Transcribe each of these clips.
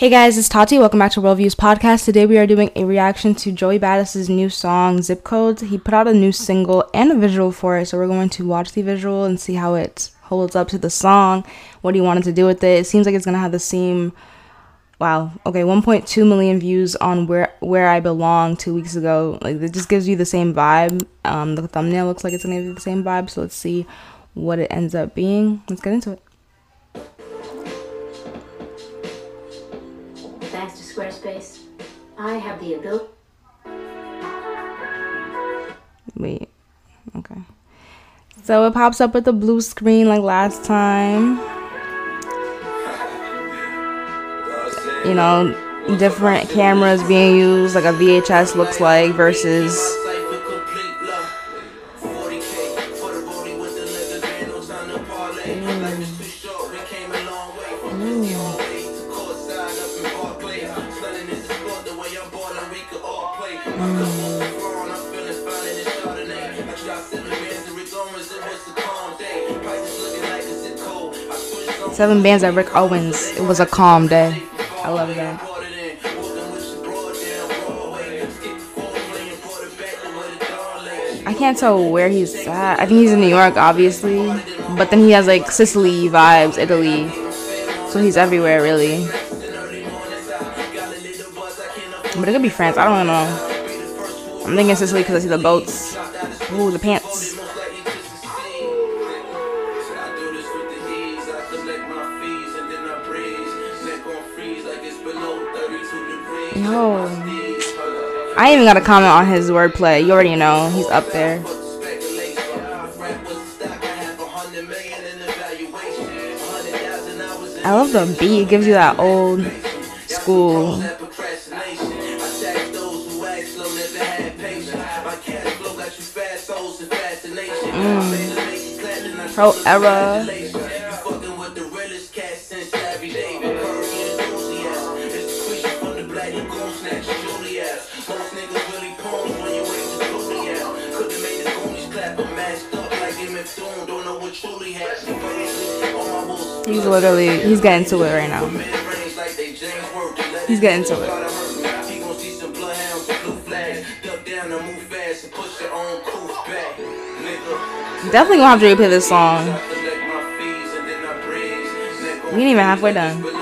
Hey guys, it's Tati. Welcome back to Worldviews Podcast. Today we are doing a reaction to Joey Badass's new song, Zipcodes. He put out a new single and a visual for it, so we're going to watch the visual and see how it holds up to the song, what he wanted to do with it. It seems like it's gonna have the same wow, okay, 1.2 million views on Where Where I Belong two weeks ago. Like it just gives you the same vibe. Um, the thumbnail looks like it's gonna be the same vibe, so let's see what it ends up being. Let's get into it. Thanks to Squarespace, I have the ability. Wait. Okay. So it pops up with the blue screen like last time. You know, different cameras being used, like a VHS looks like, versus Seven bands at Rick Owens. It was a calm day. I love that. I can't tell where he's at. I think he's in New York, obviously. But then he has like Sicily vibes, Italy. So he's everywhere, really. But it could be France. I don't know. I'm thinking Sicily because I see the boats. Ooh, the pants. Yo. I even got a comment on his wordplay. You already know. He's up there. I love the beat. It gives you that old school. Mm. Pro Era. He's literally, he's getting to it right now. He's getting to it. Definitely gonna have to replay this song. We ain't even halfway done.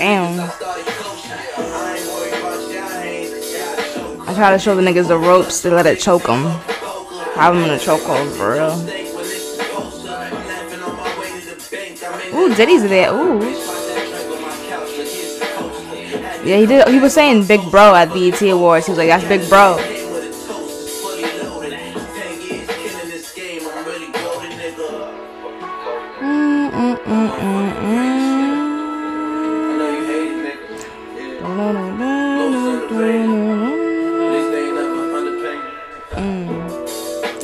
Damn. I try to show the niggas the ropes to let it choke them. Have them in a chokehold for real. Ooh, Diddy's there. Ooh. Yeah, he did. He was saying Big Bro at the BET Awards. He was like, "That's Big Bro."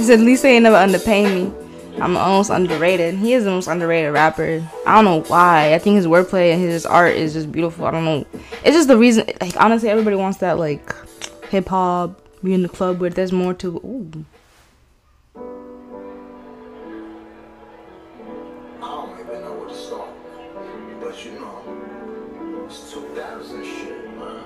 Said, at least they ain't never underpaying me. I'm almost underrated. He is the most underrated rapper. I don't know why. I think his wordplay and his art is just beautiful. I don't know. It's just the reason. Like honestly, everybody wants that like hip hop, be in the club where there's more to. Ooh. But you know, it's 2000 shit, man.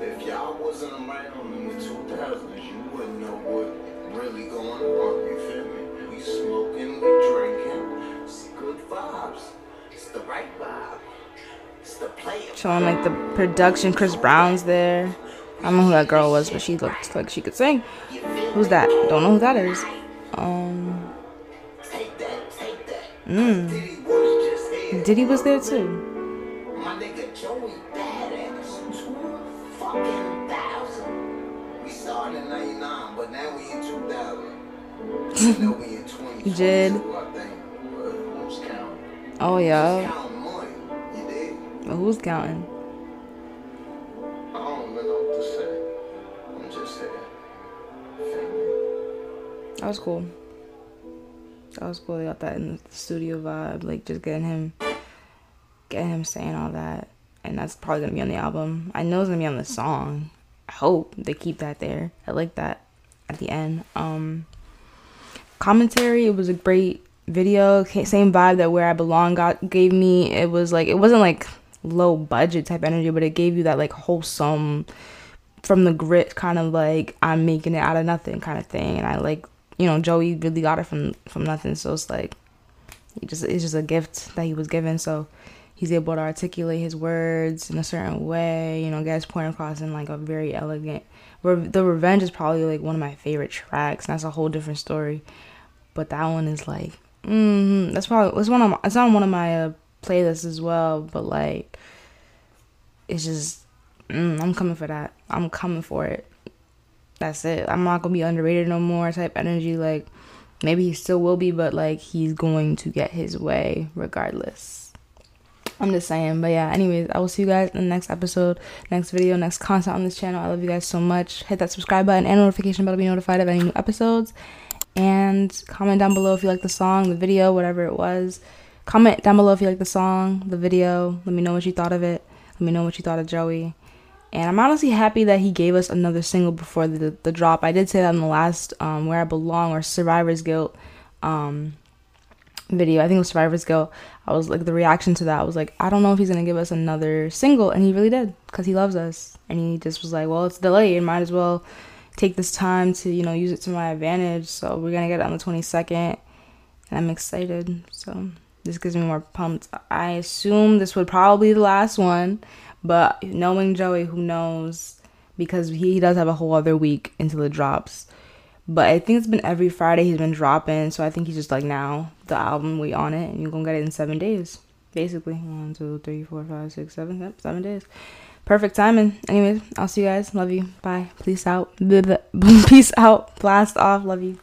If y'all wasn't around in the 2000s, you wouldn't know what really going on. You feel me? We smoking, we drinking. It's good vibes. It's the right vibe. It's the player. Showing like the production. Chris Brown's there. I don't know who that girl was, but she looked like she could sing. Who's that? Don't know who that is. Um. Take that, take that. Mm. Diddy was just here. Diddy was there too. What to say. I'm just saying. that was cool. That was cool. They got that in the studio vibe, like just getting him, getting him saying all that, and that's probably gonna be on the album. I know it's gonna be on the song. I hope they keep that there. I like that at the end. Um, commentary. It was a great video. Same vibe that Where I Belong got gave me. It was like it wasn't like low budget type energy, but it gave you that like wholesome from the grit kind of like I'm making it out of nothing kind of thing. And I like you know Joey really got it from from nothing. So it's like he just it's just a gift that he was given. So he's able to articulate his words in a certain way. You know, get his point across in like a very elegant. The Revenge is probably like one of my favorite tracks. That's a whole different story. But that one is like, mm, that's probably it's one of my, it's on one of my uh, playlists as well. But like, it's just mm, I'm coming for that. I'm coming for it. That's it. I'm not gonna be underrated no more. Type energy like maybe he still will be, but like he's going to get his way regardless. I'm just saying, but yeah. Anyways, I will see you guys in the next episode, next video, next content on this channel. I love you guys so much. Hit that subscribe button and notification bell to be notified of any new episodes. And comment down below if you like the song, the video, whatever it was. Comment down below if you like the song, the video. Let me know what you thought of it. Let me know what you thought of Joey. And I'm honestly happy that he gave us another single before the, the drop. I did say that in the last um, Where I Belong or Survivor's Guilt um, video. I think it was Survivor's Guilt. I was like, the reaction to that I was like, I don't know if he's to give us another single. And he really did because he loves us. And he just was like, well, it's delayed. Might as well take this time to, you know, use it to my advantage. So we're to get it on the 22nd. And I'm excited. So this gives me more pumped. I assume this would probably be the last one. But knowing Joey, who knows? Because he, he does have a whole other week until it drops. But I think it's been every Friday he's been dropping. So I think he's just like, now the album, we on it. And you're to get it in seven days. Basically. One, two, three, four, five, six, seven. Yep, seven days. Perfect timing. Anyways, I'll see you guys. Love you. Bye. Peace out. Peace out. Blast off. Love you.